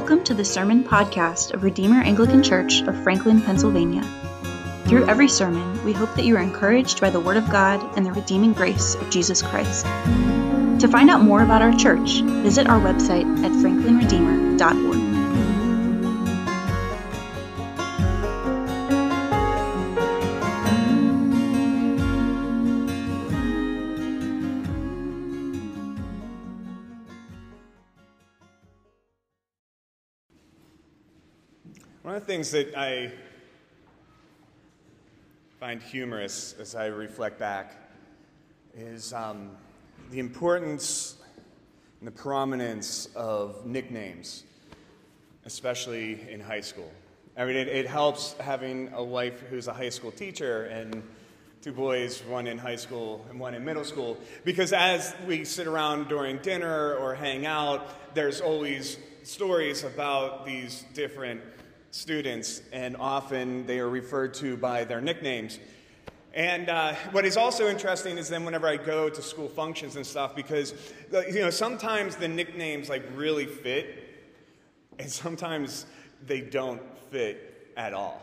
Welcome to the Sermon Podcast of Redeemer Anglican Church of Franklin, Pennsylvania. Through every sermon, we hope that you are encouraged by the Word of God and the redeeming grace of Jesus Christ. To find out more about our church, visit our website at franklinredeemer.org. of the things that I find humorous as I reflect back is um, the importance and the prominence of nicknames, especially in high school. I mean, it, it helps having a wife who's a high school teacher and two boys, one in high school and one in middle school, because as we sit around during dinner or hang out, there's always stories about these different students, and often they are referred to by their nicknames. And uh, what is also interesting is then whenever I go to school functions and stuff, because uh, you know sometimes the nicknames like really fit, and sometimes they don't fit at all.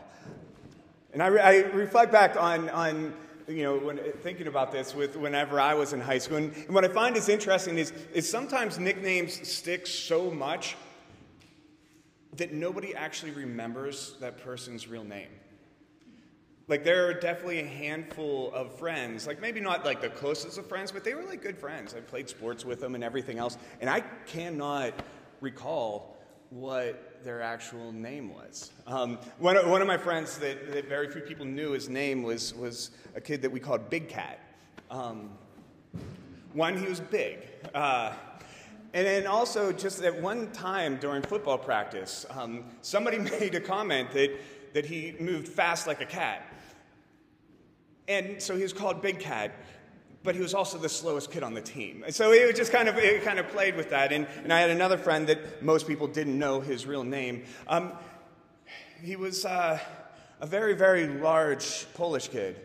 And I, re- I reflect back on on you know when thinking about this with whenever I was in high school, and, and what I find is interesting is is sometimes nicknames stick so much that nobody actually remembers that person's real name. Like there are definitely a handful of friends, like maybe not like the closest of friends, but they were like good friends. I played sports with them and everything else, and I cannot recall what their actual name was. Um, one, of, one of my friends that, that very few people knew his name was, was a kid that we called Big Cat. Um, one, he was big. Uh, and then also, just at one time during football practice, um, somebody made a comment that, that he moved fast like a cat. And so he was called Big Cat, but he was also the slowest kid on the team. And so it just kind of, it kind of played with that. And, and I had another friend that most people didn't know his real name. Um, he was uh, a very, very large Polish kid.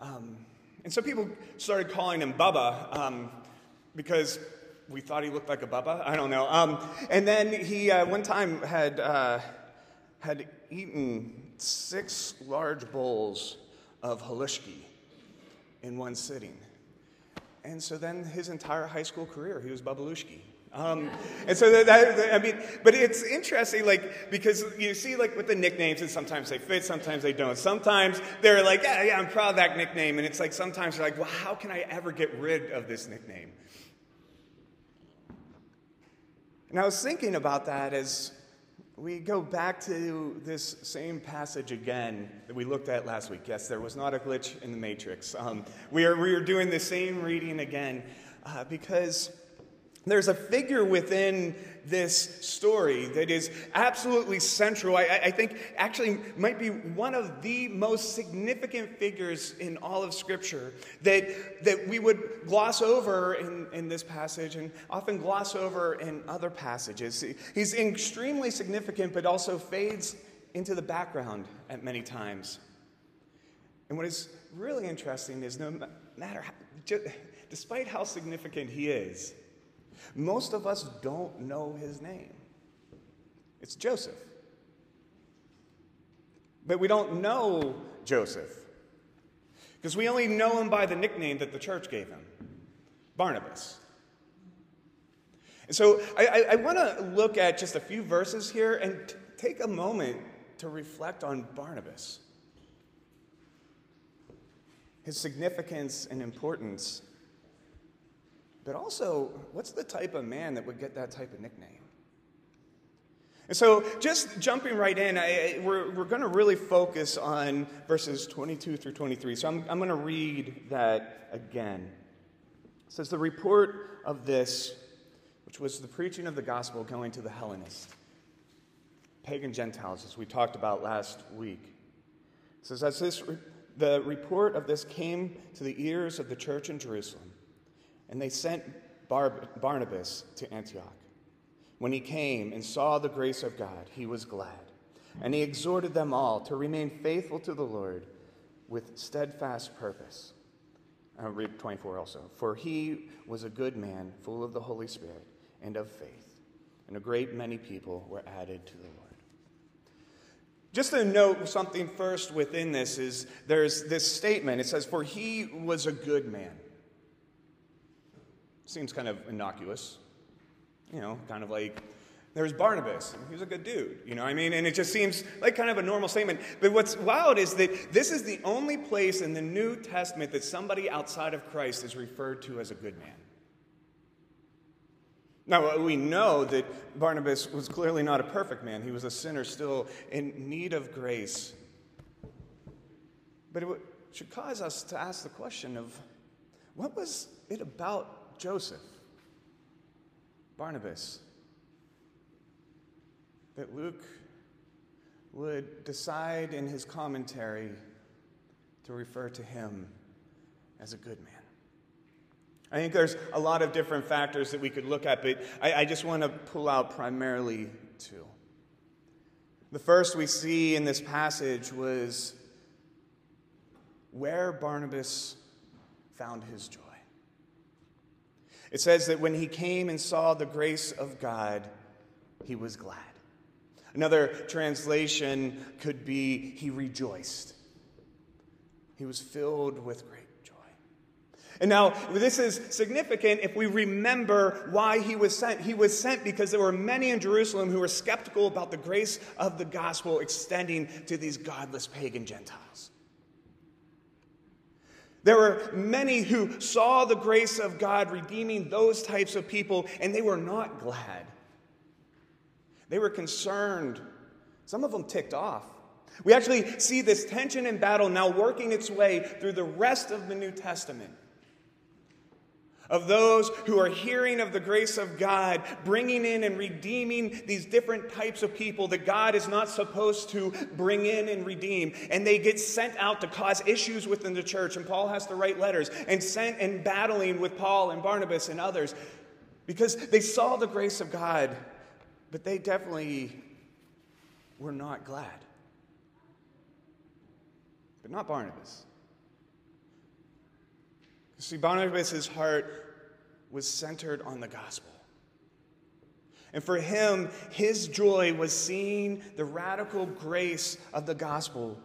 Um, and so people started calling him Bubba um, because we thought he looked like a Bubba. I don't know. Um, and then he uh, one time had uh, had eaten six large bowls of halushki in one sitting. And so then his entire high school career, he was Babalushki. Um, and so that, that, I mean, but it's interesting, like because you see, like with the nicknames, and sometimes they fit, sometimes they don't. Sometimes they're like, yeah, yeah, I'm proud of that nickname, and it's like sometimes you're like, well, how can I ever get rid of this nickname? And I was thinking about that as we go back to this same passage again that we looked at last week. Yes, there was not a glitch in the matrix. Um, we, are, we are doing the same reading again uh, because there's a figure within this story that is absolutely central. I, I, think actually might be one of the most significant figures in all of Scripture that, that we would gloss over in, in this passage and often gloss over in other passages. He's extremely significant, but also fades into the background at many times. And what is really interesting is no matter how, despite how significant he is, most of us don't know his name. It's Joseph. But we don't know Joseph because we only know him by the nickname that the church gave him Barnabas. And so I, I, I want to look at just a few verses here and t- take a moment to reflect on Barnabas, his significance and importance but also, what's the type of man that would get that type of nickname? And so, just jumping right in, I, we're, we're going to really focus on verses 22 through 23. So, I'm, I'm going to read that again. It says, The report of this, which was the preaching of the gospel going to the Hellenists, pagan Gentiles, as we talked about last week. It says, As this, the report of this came to the ears of the church in Jerusalem, and they sent Bar- Barnabas to Antioch. When he came and saw the grace of God, he was glad. And he exhorted them all to remain faithful to the Lord with steadfast purpose. I'll read 24 also. For he was a good man, full of the Holy Spirit and of faith, and a great many people were added to the Lord. Just to note something first within this is there's this statement. It says, For he was a good man. Seems kind of innocuous. You know, kind of like there's Barnabas. He was a good dude, you know I mean? And it just seems like kind of a normal statement. But what's wild is that this is the only place in the New Testament that somebody outside of Christ is referred to as a good man. Now, uh, we know that Barnabas was clearly not a perfect man. He was a sinner still in need of grace. But it should cause us to ask the question of what was it about Joseph, Barnabas, that Luke would decide in his commentary to refer to him as a good man? I think there's a lot of different factors that we could look at, but I, I just want to pull out primarily two. The first we see in this passage was where Barnabas found his joy. It says that when he came and saw the grace of God, he was glad. Another translation could be he rejoiced. He was filled with grace. And now, this is significant if we remember why he was sent. He was sent because there were many in Jerusalem who were skeptical about the grace of the gospel extending to these godless pagan Gentiles. There were many who saw the grace of God redeeming those types of people, and they were not glad. They were concerned. Some of them ticked off. We actually see this tension and battle now working its way through the rest of the New Testament of those who are hearing of the grace of God, bringing in and redeeming these different types of people that God is not supposed to bring in and redeem. And they get sent out to cause issues within the church. And Paul has to write letters and sent and battling with Paul and Barnabas and others because they saw the grace of God, but they definitely were not glad. But not Barnabas. See, Barnabas' heart was centered on the gospel. And for him, his joy was seeing the radical grace of the gospel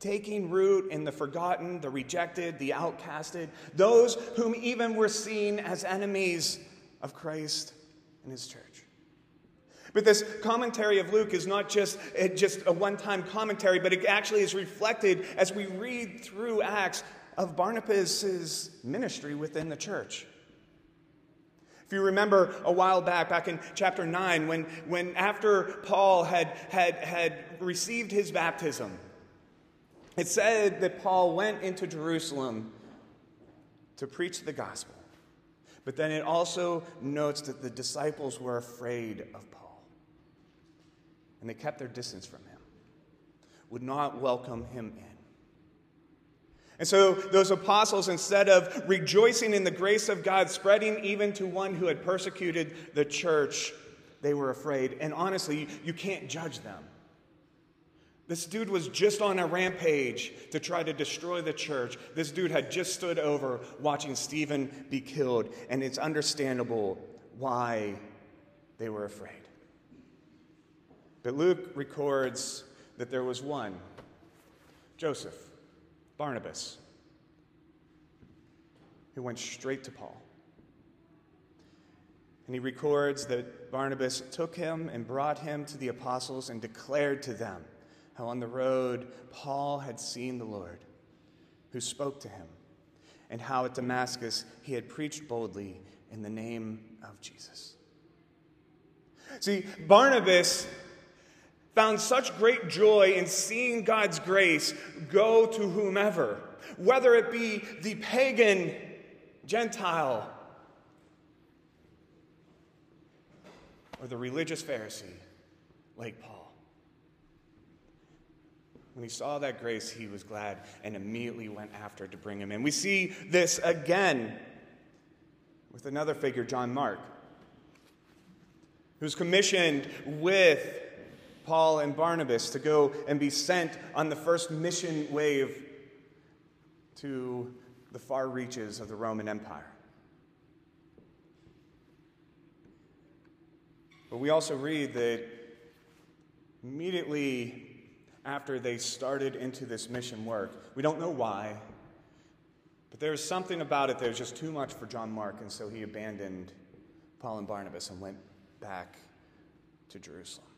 taking root in the forgotten, the rejected, the outcasted, those whom even were seen as enemies of Christ and his church. But this commentary of Luke is not just, eh, just a one time commentary, but it actually is reflected as we read through Acts of Barnabas' ministry within the church. If you remember a while back, back in chapter 9, when, when after Paul had, had, had received his baptism, it said that Paul went into Jerusalem to preach the gospel. But then it also notes that the disciples were afraid of Paul. And they kept their distance from him, would not welcome him in. And so, those apostles, instead of rejoicing in the grace of God, spreading even to one who had persecuted the church, they were afraid. And honestly, you can't judge them. This dude was just on a rampage to try to destroy the church. This dude had just stood over watching Stephen be killed, and it's understandable why they were afraid. But Luke records that there was one, Joseph Barnabas, who went straight to Paul. And he records that Barnabas took him and brought him to the apostles and declared to them how on the road Paul had seen the Lord, who spoke to him, and how at Damascus he had preached boldly in the name of Jesus. See, Barnabas found such great joy in seeing God's grace go to whomever, whether it be the pagan Gentile or the religious Pharisee like Paul. When he saw that grace, he was glad and immediately went after to bring him in. We see this again with another figure, John Mark, who's commissioned with Paul and Barnabas to go and be sent on the first mission wave to the far reaches of the Roman Empire. But we also read that immediately after they started into this mission work, we don't know why, but there was something about it that was just too much for John Mark, and so he abandoned Paul and Barnabas and went back to Jerusalem.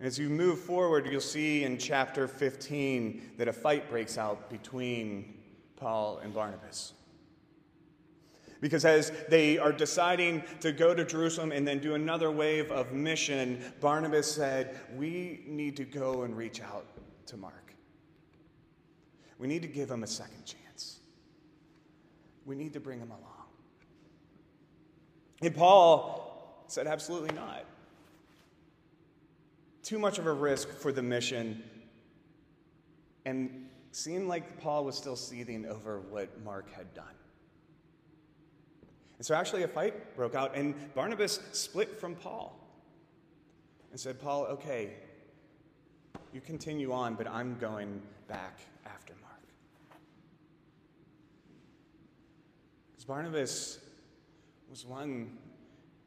As you move forward, you'll see in chapter 15 that a fight breaks out between Paul and Barnabas. Because as they are deciding to go to Jerusalem and then do another wave of mission, Barnabas said, We need to go and reach out to Mark. We need to give him a second chance. We need to bring him along. And Paul said, Absolutely not. Too much of a risk for the mission. And seemed like Paul was still seething over what Mark had done. And so actually a fight broke out, and Barnabas split from Paul and said, Paul, okay, you continue on, but I'm going back after Mark. Because Barnabas was one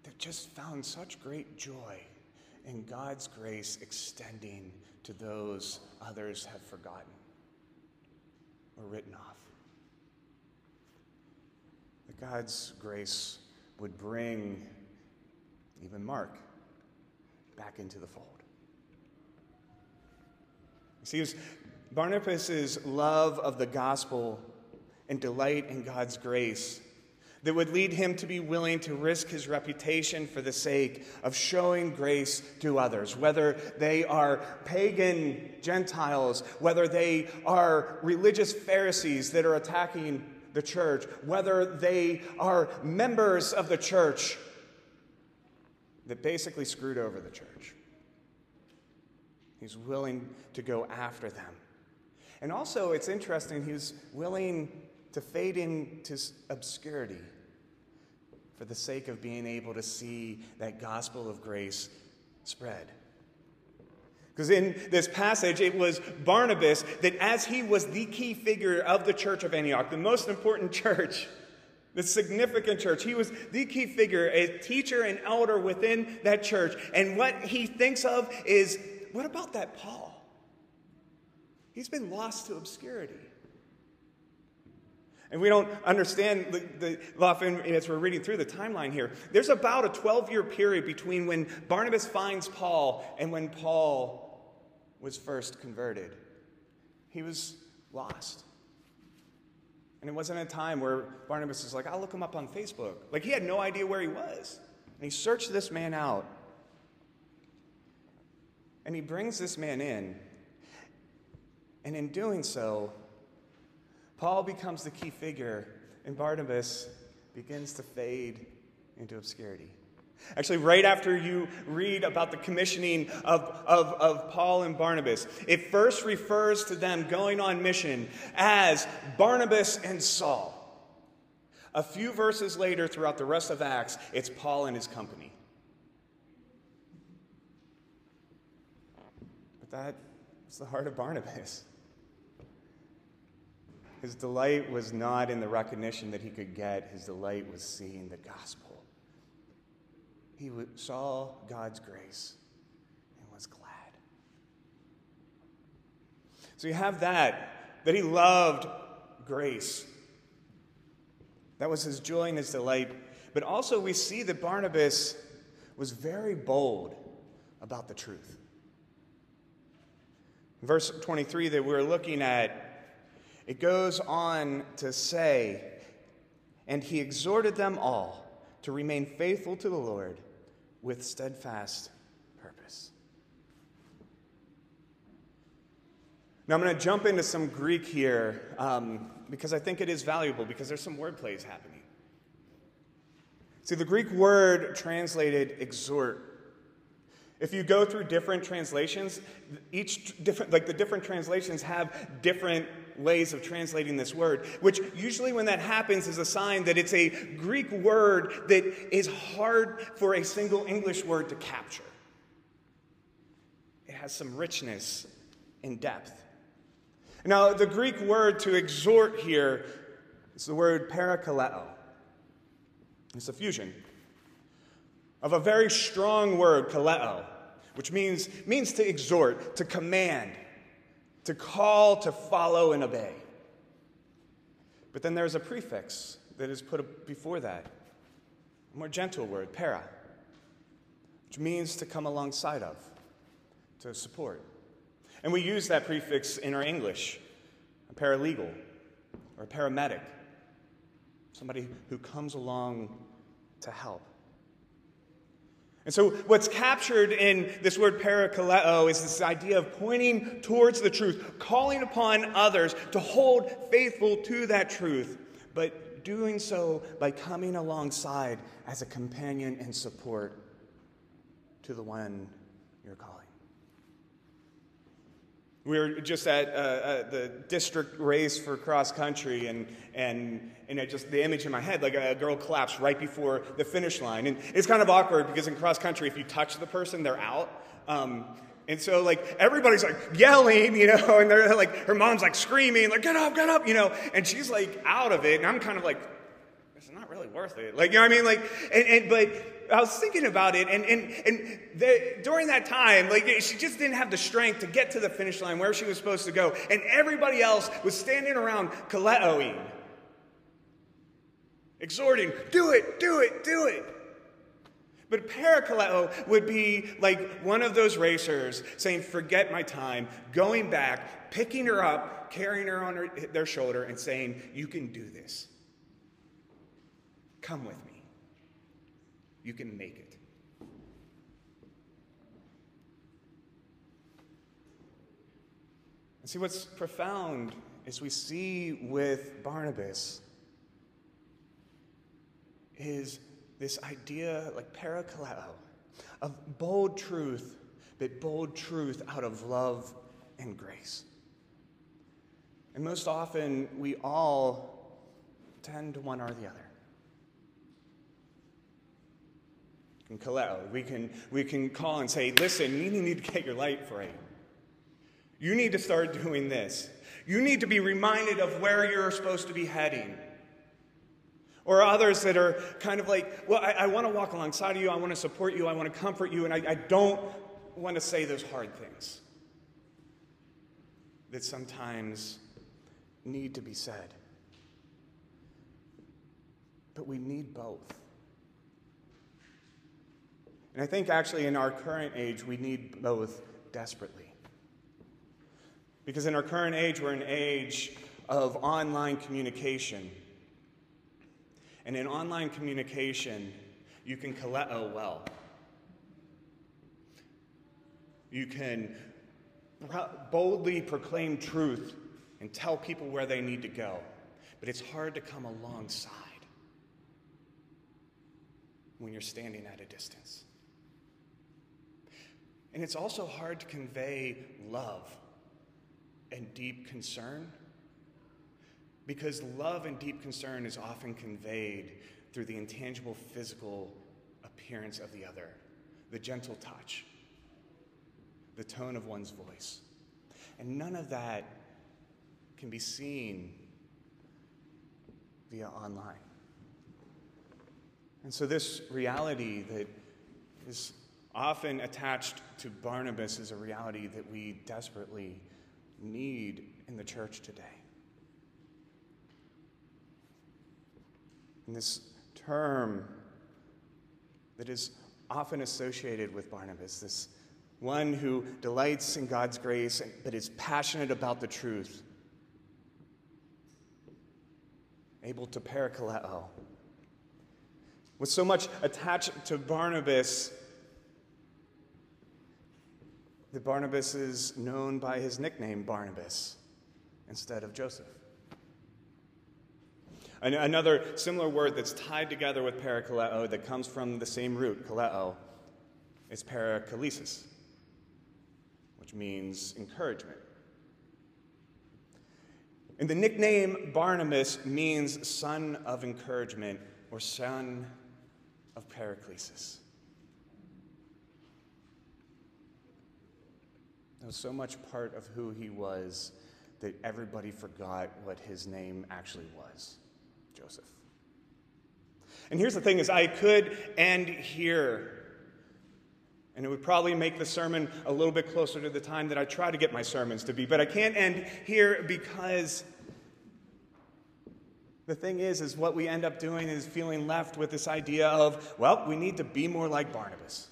that just found such great joy in God's grace extending to those others have forgotten or written off. That God's grace would bring even Mark back into the fold. See, Barnabas' love of the gospel and delight in God's grace that would lead him to be willing to risk his reputation for the sake of showing grace to others, whether they are pagan Gentiles, whether they are religious Pharisees that are attacking the church, whether they are members of the church that basically screwed over the church. He's willing to go after them. And also, it's interesting, he's willing to fade into obscurity for the sake of being able to see that gospel of grace spread. Because in this passage, it was Barnabas that, as he was the key figure of the church of Antioch, the most important church, the significant church, he was the key figure, a teacher and elder within that church. And what he thinks of is what about that Paul? He's been lost to obscurity. And we don't understand the, the often as we're reading through the timeline here. There's about a 12 year period between when Barnabas finds Paul and when Paul was first converted. He was lost. And it wasn't a time where Barnabas was like, I'll look him up on Facebook. Like he had no idea where he was. And he searched this man out. And he brings this man in. And in doing so, Paul becomes the key figure, and Barnabas begins to fade into obscurity. Actually, right after you read about the commissioning of, of, of Paul and Barnabas, it first refers to them going on mission as Barnabas and Saul. A few verses later, throughout the rest of Acts, it's Paul and his company. But that's the heart of Barnabas. His delight was not in the recognition that he could get, his delight was seeing the gospel. He saw God's grace and was glad. So you have that, that he loved grace. That was his joy and his delight. But also, we see that Barnabas was very bold about the truth. Verse 23 that we're looking at it goes on to say, and he exhorted them all to remain faithful to the Lord with steadfast purpose. Now, I'm going to jump into some Greek here um, because I think it is valuable because there's some word plays happening. See, the Greek word translated exhort if you go through different translations, each different, like the different translations have different ways of translating this word, which usually when that happens is a sign that it's a Greek word that is hard for a single English word to capture. It has some richness and depth. Now, the Greek word to exhort here is the word parakaleo. It's a fusion. of a very strong word, kaleo, which means, means to exhort, to command, to call, to follow, and obey. But then there's a prefix that is put before that, a more gentle word, para, which means to come alongside of, to support. And we use that prefix in our English a paralegal or a paramedic, somebody who comes along to help. And so, what's captured in this word parakaleo is this idea of pointing towards the truth, calling upon others to hold faithful to that truth, but doing so by coming alongside as a companion and support to the one you're calling. We were just at uh, uh, the district race for cross country, and, and, and just the image in my head like a girl collapsed right before the finish line. And it's kind of awkward because in cross country, if you touch the person, they're out. Um, and so, like, everybody's like yelling, you know, and they're like, her mom's like screaming, like, get up, get up, you know, and she's like out of it. And I'm kind of like, it's not really worth it. Like, you know what I mean? Like, and, and but I was thinking about it, and, and, and during that time, like she just didn't have the strength to get to the finish line where she was supposed to go, and everybody else was standing around kaleoing, exhorting, "Do it, do it, do it." But parakaleo would be like one of those racers saying, "Forget my time," going back, picking her up, carrying her on her, their shoulder, and saying, "You can do this. Come with me." You can make it. And see, what's profound is we see with Barnabas is this idea, like parakaleo, of bold truth, but bold truth out of love and grace. And most often, we all tend to one or the other. Kaleo. We can, we can call and say, listen, you need to get your life right. You need to start doing this. You need to be reminded of where you're supposed to be heading. Or others that are kind of like, well, I, I want to walk alongside of you, I want to support you, I want to comfort you, and I, I don't want to say those hard things that sometimes need to be said. But we need both. And I think actually in our current age, we need both desperately. Because in our current age, we're an age of online communication. And in online communication, you can kaleo oh, well. You can boldly proclaim truth and tell people where they need to go. But it's hard to come alongside when you're standing at a distance. And it's also hard to convey love and deep concern because love and deep concern is often conveyed through the intangible physical appearance of the other, the gentle touch, the tone of one's voice. And none of that can be seen via online. And so, this reality that is often attached to Barnabas is a reality that we desperately need in the church today. And this term that is often associated with Barnabas, this one who delights in God's grace but is passionate about the truth, able to parakaleo. With so much attached to Barnabas, that Barnabas is known by his nickname Barnabas instead of Joseph. Another similar word that's tied together with parakaleo that comes from the same root, kaleo, is parakalesis, which means encouragement. And the nickname Barnabas means son of encouragement or son of paraklesis. It was so much part of who he was that everybody forgot what his name actually was Joseph. And here's the thing is I could end here. And it would probably make the sermon a little bit closer to the time that I try to get my sermons to be. But I can't end here because the thing is, is what we end up doing is feeling left with this idea of, well, we need to be more like Barnabas.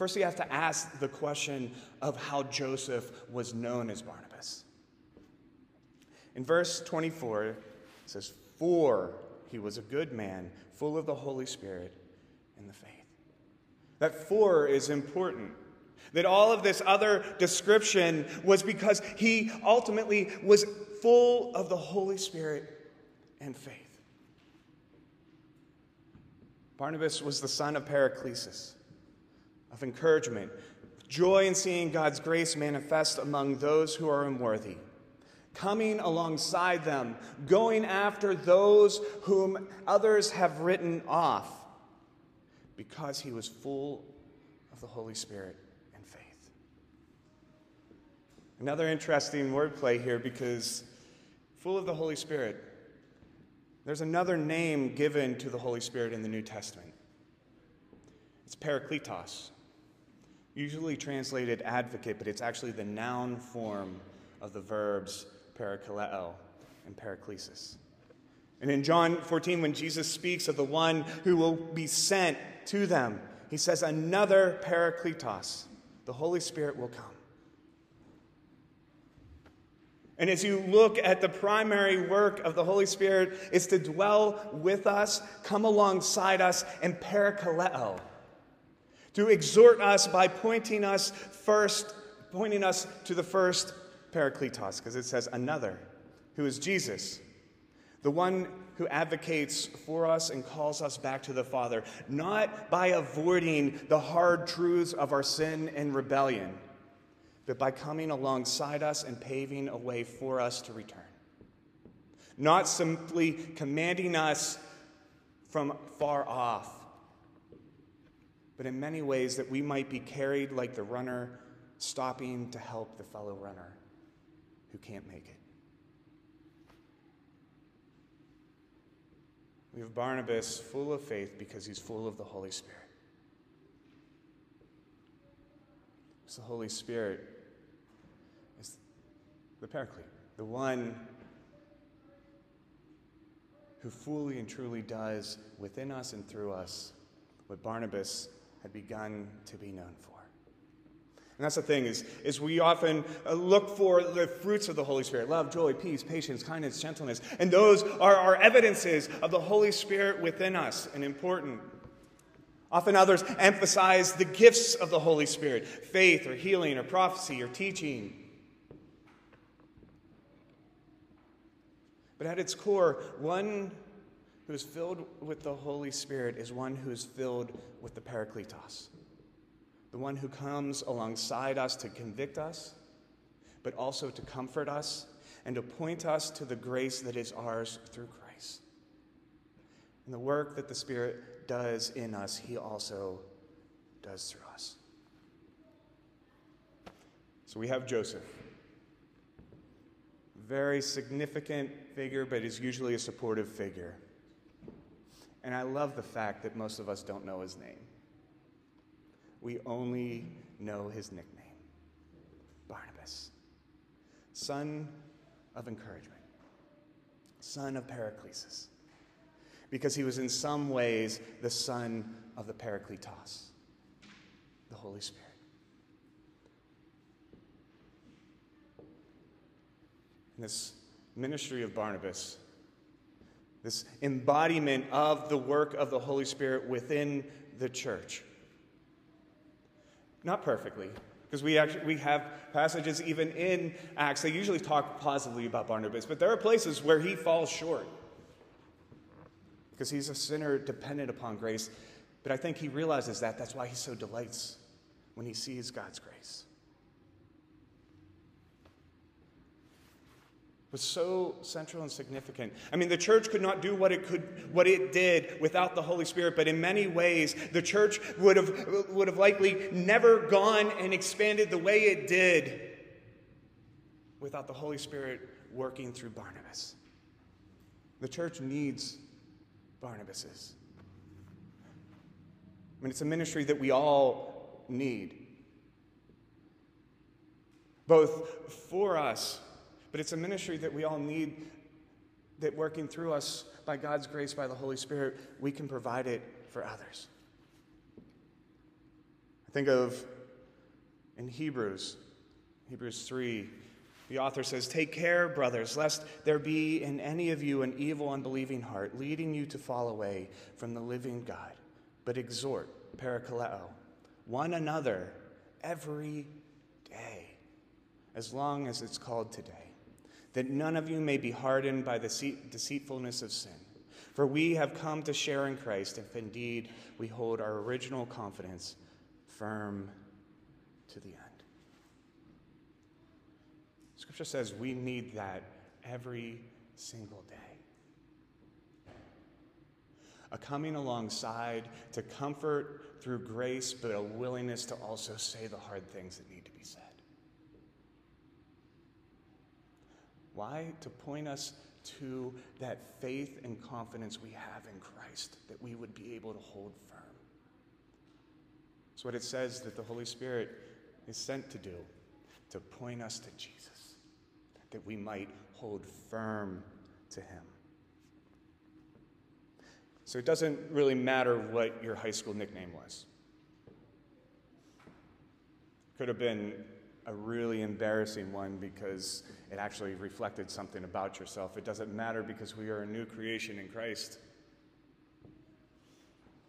First, we have to ask the question of how Joseph was known as Barnabas. In verse 24, it says, For he was a good man, full of the Holy Spirit and the faith. That for is important. That all of this other description was because he ultimately was full of the Holy Spirit and faith. Barnabas was the son of Paraclesis, of encouragement, joy in seeing God's grace manifest among those who are unworthy coming alongside them, going after those whom others have written off, because he was full of the Holy Spirit and faith. Another interesting wordplay here because full of the Holy Spirit, there's another name given to the Holy Spirit in the New Testament. It's Parakletos, usually translated advocate, but it's actually the noun form of the verbs parakaleo, and paraklesis. And in John 14, when Jesus speaks of the one who will be sent to them, he says, Another parakletos, the Holy Spirit will come. And as you look at the primary work of the Holy Spirit, it's to dwell with us, come alongside us, and parakaleo, to exhort us by pointing us first, pointing us to the first parakletos, because it says another, who is Jesus, the one who advocates for us and calls us back to the Father, not by avoiding the hard truths of our sin and rebellion, but by coming alongside us and paving a way for us to return. Not simply commanding us from far off, but in many ways that we might be carried like the runner stopping to help the fellow runner who can't make it. We have Barnabas full of faith because he's full of the Holy Spirit. It's the Holy Spirit is the Paraclete, the one who fully and truly does within us and through us what Barnabas had begun to be known for. And that's the thing is, is we often uh, look for the fruits of the Holy Spirit love, joy, peace, patience, kindness, gentleness. And those are, our evidences of the Holy Spirit within us and important. Often others emphasize the gifts of the Holy Spirit faith or healing or prophecy or teaching. But at its core, one who is filled with the Holy Spirit is one who is filled with the Parakletos the one who comes alongside us to convict us, but also to comfort us and to point us to the grace that is ours through Christ. And the work that the Spirit does in us, He also does through us. So we have Joseph. Very significant figure, but is usually a supportive figure. And I love the fact that most of us don't know his name we only know his nickname Barnabas, son of encouragement, son of Paraclesis, because he was in some ways the son of the Parakletos, the Holy Spirit. This ministry of Barnabas, this embodiment of the work of the Holy Spirit within the church not perfectly, because we actually we have passages even in Acts. They usually talk positively about Barnabas, but there are places where he falls short because he's a sinner dependent upon grace. But I think he realizes that. That's why he so delights when he sees God's grace. Was so central and significant. I mean, the church could not do what it could what it did without the Holy Spirit, but in many ways the church would have would have likely never gone and expanded the way it did without the Holy Spirit working through Barnabas. The church needs Barnabas's. I mean, it's a ministry that we all need, both for us, but it's a ministry that we all need that working through us by God's grace, by the Holy Spirit, we can provide it for others. I think of in Hebrews, Hebrews 3, the author says, Take care, brothers, lest there be in any of you an evil, unbelieving heart, leading you to fall away from the living God. But exhort, parakaleo, one another every day, as long as it's called today, that none of you may be hardened by the deceitfulness of sin. For we have come to share in Christ if indeed we hold our original confidence firm to the end. Scripture says we need that every single day. A coming alongside to comfort through grace, but a willingness to also say the hard things that need to be said. Why? To point us to that faith and confidence we have in Christ, that we would be able to hold firm. It's what it says that the Holy Spirit is sent to do, to point us to Jesus, that we might hold firm to Him. So it doesn't really matter what your high school nickname was. Could have been a really embarrassing one because it actually reflected something about yourself. It doesn't matter because we are a new creation in Christ.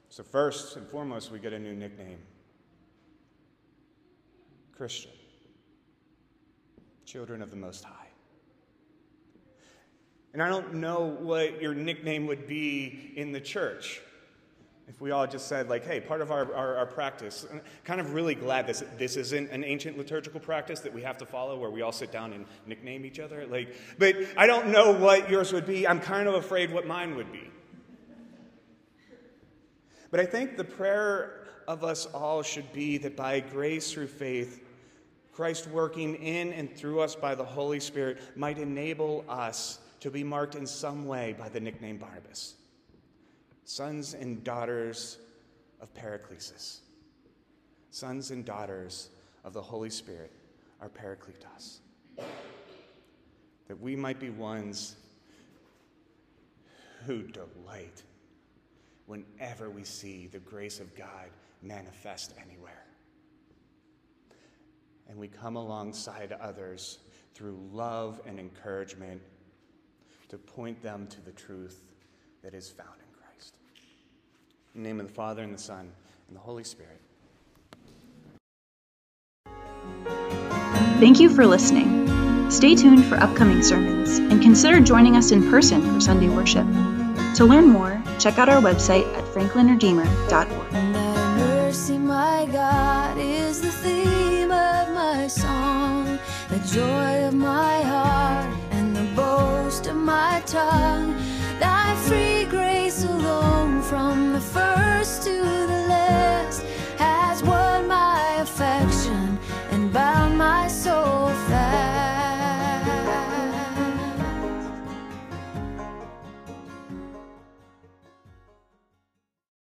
So, first and foremost, we get a new nickname Christian, children of the Most High. And I don't know what your nickname would be in the church. If we all just said, like, hey, part of our, our, our practice, I'm kind of really glad this, this isn't an ancient liturgical practice that we have to follow where we all sit down and nickname each other. Like, but I don't know what yours would be. I'm kind of afraid what mine would be. But I think the prayer of us all should be that by grace through faith, Christ working in and through us by the Holy Spirit might enable us to be marked in some way by the nickname Barnabas sons and daughters of Paraclesis, sons and daughters of the Holy Spirit, our Parakletos. That we might be ones who delight whenever we see the grace of God manifest anywhere. And we come alongside others through love and encouragement to point them to the truth that is found in in the name of the Father, and the Son, and the Holy Spirit. Thank you for listening. Stay tuned for upcoming sermons and consider joining us in person for Sunday worship. To learn more, check out our website at franklinredeemer.org. mercy, my God, is the theme of my song, the joy of my heart, and the boast of my tongue. To the last